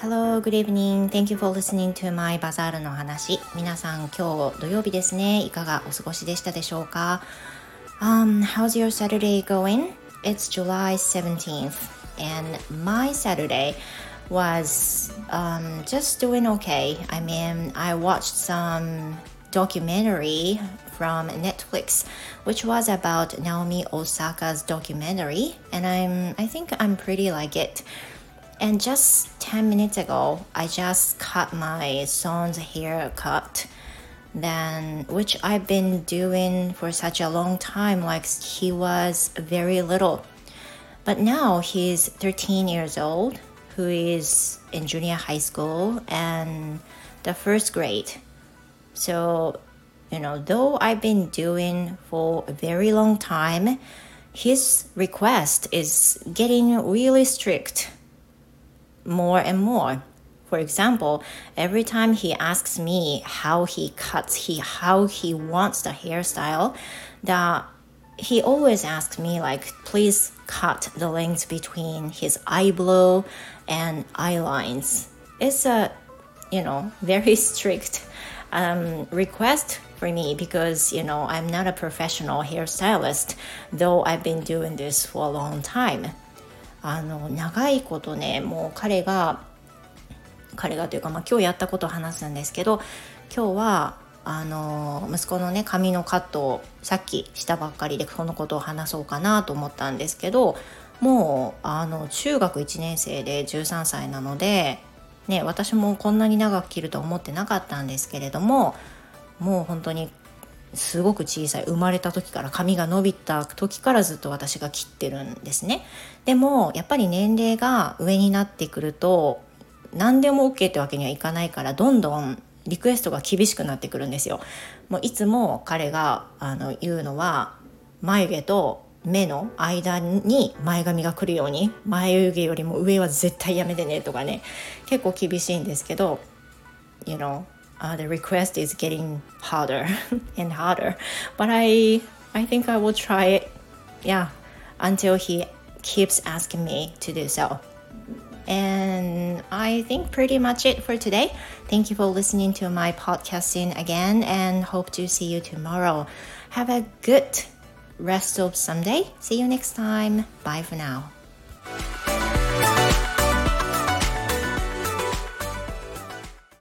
Hello, good evening. Thank you for listening to my Bazaar の話。皆さん、今日土曜日ですね。いかがお過ごしでしたでしょうか、um, How's your Saturday going? It's July 17th, and my Saturday was um, just doing okay. I mean, I watched some documentary from Netflix, which was about Naomi Osaka's documentary, and I'm I think I'm pretty like it. And just 10 minutes ago, I just cut my son's haircut. Then, which I've been doing for such a long time, like he was very little. But now he's 13 years old, who is in junior high school and the first grade. So, you know, though I've been doing for a very long time, his request is getting really strict more and more. For example, every time he asks me how he cuts, he how he wants the hairstyle, that he always asks me like, please cut the length between his eyebrow and eye lines. It's a, you know, very strict um, request for me because you know I'm not a professional hairstylist, though I've been doing this for a long time. あの長いことねもう彼が彼がというか、まあ、今日やったことを話すんですけど今日はあの息子のね髪のカットをさっきしたばっかりでそのことを話そうかなと思ったんですけどもうあの中学1年生で13歳なので、ね、私もこんなに長く切ると思ってなかったんですけれどももう本当にすごく小さい生まれた時から髪が伸びた時からずっと私が切ってるんですね。でもやっぱり年齢が上になってくると何でも OK ってわけにはいかないからどんどんリクエストが厳しくなってくるんですよ。もういつも彼があの言うのは眉毛と目の間に前髪が来るように眉毛よりも上は絶対やめてねとかね結構厳しいんですけど You know uh, the request is getting harder and harder but I I think I will try it yeah until he keeps asking me to do so and I think pretty much it for today. Thank you for listening to my podcasting again and hope to see you tomorrow. Have a good rest of Sunday. See you next time. Bye for now.